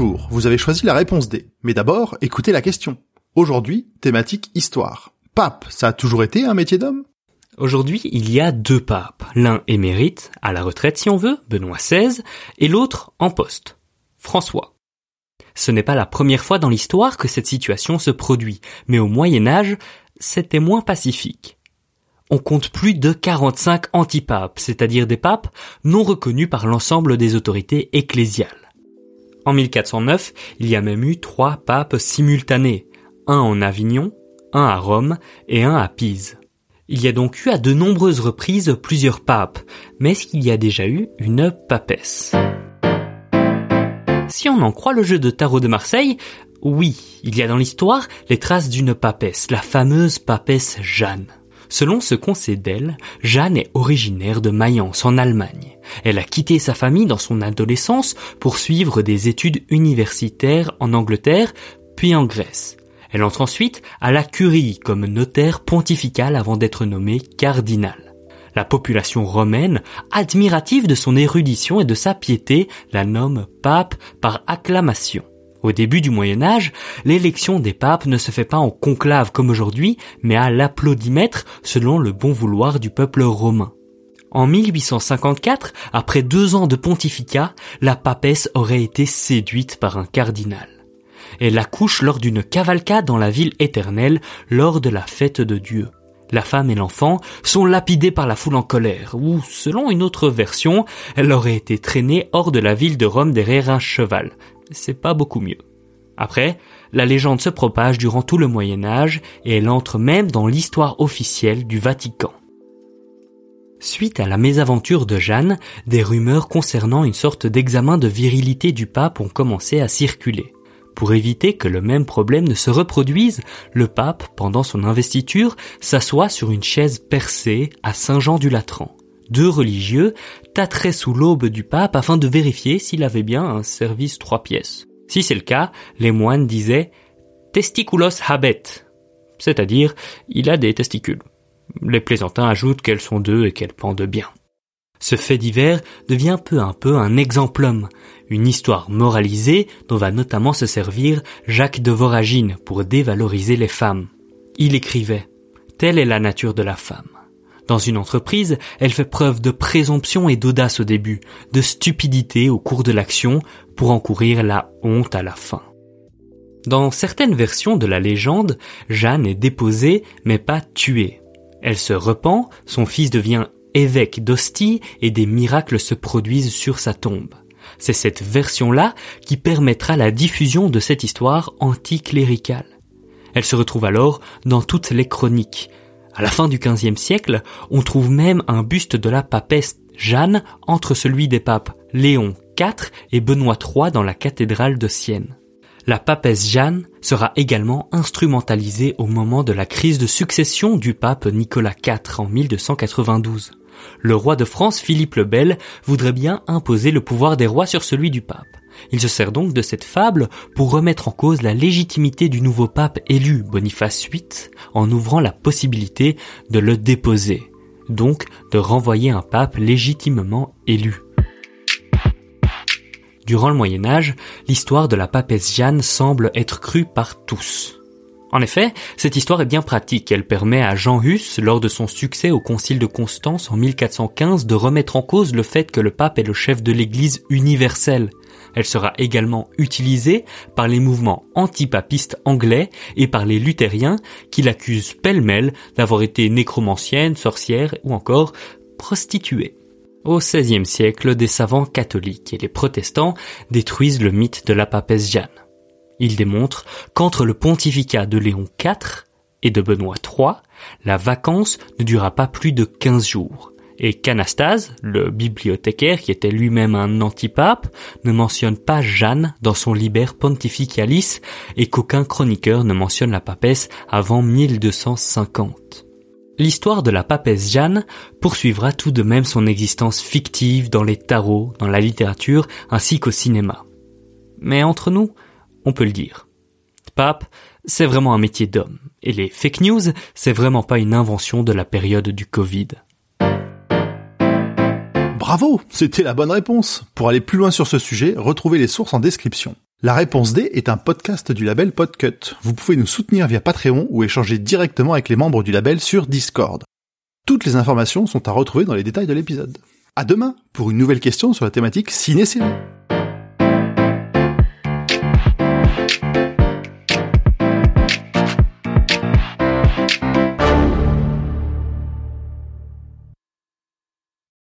Vous avez choisi la réponse D. Mais d'abord, écoutez la question. Aujourd'hui, thématique histoire. Pape, ça a toujours été un métier d'homme? Aujourd'hui, il y a deux papes. L'un émérite, à la retraite si on veut, Benoît XVI, et l'autre en poste, François. Ce n'est pas la première fois dans l'histoire que cette situation se produit, mais au Moyen Âge, c'était moins pacifique. On compte plus de 45 antipapes, c'est-à-dire des papes non reconnus par l'ensemble des autorités ecclésiales. En 1409, il y a même eu trois papes simultanés, un en Avignon, un à Rome et un à Pise. Il y a donc eu à de nombreuses reprises plusieurs papes, mais est-ce qu'il y a déjà eu une papesse? Si on en croit le jeu de tarot de Marseille, oui, il y a dans l'histoire les traces d'une papesse, la fameuse papesse Jeanne. Selon ce qu'on sait d'elle, Jeanne est originaire de Mayence en Allemagne. Elle a quitté sa famille dans son adolescence pour suivre des études universitaires en Angleterre, puis en Grèce. Elle entre ensuite à la curie comme notaire pontifical avant d'être nommée cardinal. La population romaine, admirative de son érudition et de sa piété, la nomme pape par acclamation. Au début du Moyen Âge, l'élection des papes ne se fait pas en conclave comme aujourd'hui, mais à l'applaudimètre selon le bon vouloir du peuple romain. En 1854, après deux ans de pontificat, la papesse aurait été séduite par un cardinal. Elle accouche lors d'une cavalcade dans la ville éternelle lors de la fête de Dieu. La femme et l'enfant sont lapidés par la foule en colère, ou, selon une autre version, elle aurait été traînée hors de la ville de Rome derrière un cheval. C'est pas beaucoup mieux. Après, la légende se propage durant tout le Moyen Âge et elle entre même dans l'histoire officielle du Vatican. Suite à la mésaventure de Jeanne, des rumeurs concernant une sorte d'examen de virilité du pape ont commencé à circuler. Pour éviter que le même problème ne se reproduise, le pape, pendant son investiture, s'assoit sur une chaise percée à Saint-Jean-du-Latran. Deux religieux tâteraient sous l'aube du pape afin de vérifier s'il avait bien un service trois pièces. Si c'est le cas, les moines disaient testiculos habet, c'est-à-dire il a des testicules. Les plaisantins ajoutent qu'elles sont deux et qu'elles pendent bien. Ce fait divers devient peu à peu un exemplum, une histoire moralisée dont va notamment se servir Jacques de Voragine pour dévaloriser les femmes. Il écrivait Telle est la nature de la femme. Dans une entreprise, elle fait preuve de présomption et d'audace au début, de stupidité au cours de l'action pour encourir la honte à la fin. Dans certaines versions de la légende, Jeanne est déposée mais pas tuée. Elle se repent, son fils devient évêque d'Ostie et des miracles se produisent sur sa tombe. C'est cette version-là qui permettra la diffusion de cette histoire anticléricale. Elle se retrouve alors dans toutes les chroniques. À la fin du XVe siècle, on trouve même un buste de la papesse Jeanne entre celui des papes Léon IV et Benoît III dans la cathédrale de Sienne. La papesse Jeanne sera également instrumentalisée au moment de la crise de succession du pape Nicolas IV en 1292 le roi de France Philippe le Bel voudrait bien imposer le pouvoir des rois sur celui du pape. Il se sert donc de cette fable pour remettre en cause la légitimité du nouveau pape élu Boniface VIII en ouvrant la possibilité de le déposer, donc de renvoyer un pape légitimement élu. Durant le Moyen Âge, l'histoire de la papesse Jeanne semble être crue par tous. En effet, cette histoire est bien pratique. Elle permet à Jean Hus, lors de son succès au Concile de Constance en 1415, de remettre en cause le fait que le pape est le chef de l'Église universelle. Elle sera également utilisée par les mouvements antipapistes anglais et par les luthériens qui l'accusent pêle-mêle d'avoir été nécromancienne, sorcière ou encore prostituée. Au XVIe siècle, des savants catholiques et les protestants détruisent le mythe de la papesse Jeanne. Il démontre qu'entre le pontificat de Léon IV et de Benoît III, la vacance ne dura pas plus de 15 jours, et qu'Anastase, le bibliothécaire qui était lui-même un antipape, ne mentionne pas Jeanne dans son Liber Pontificalis et qu'aucun chroniqueur ne mentionne la papesse avant 1250. L'histoire de la papesse Jeanne poursuivra tout de même son existence fictive dans les tarots, dans la littérature ainsi qu'au cinéma. Mais entre nous, on peut le dire. Pape, c'est vraiment un métier d'homme. Et les fake news, c'est vraiment pas une invention de la période du Covid. Bravo, c'était la bonne réponse. Pour aller plus loin sur ce sujet, retrouvez les sources en description. La réponse D est un podcast du label Podcut. Vous pouvez nous soutenir via Patreon ou échanger directement avec les membres du label sur Discord. Toutes les informations sont à retrouver dans les détails de l'épisode. À demain pour une nouvelle question sur la thématique ciné-série.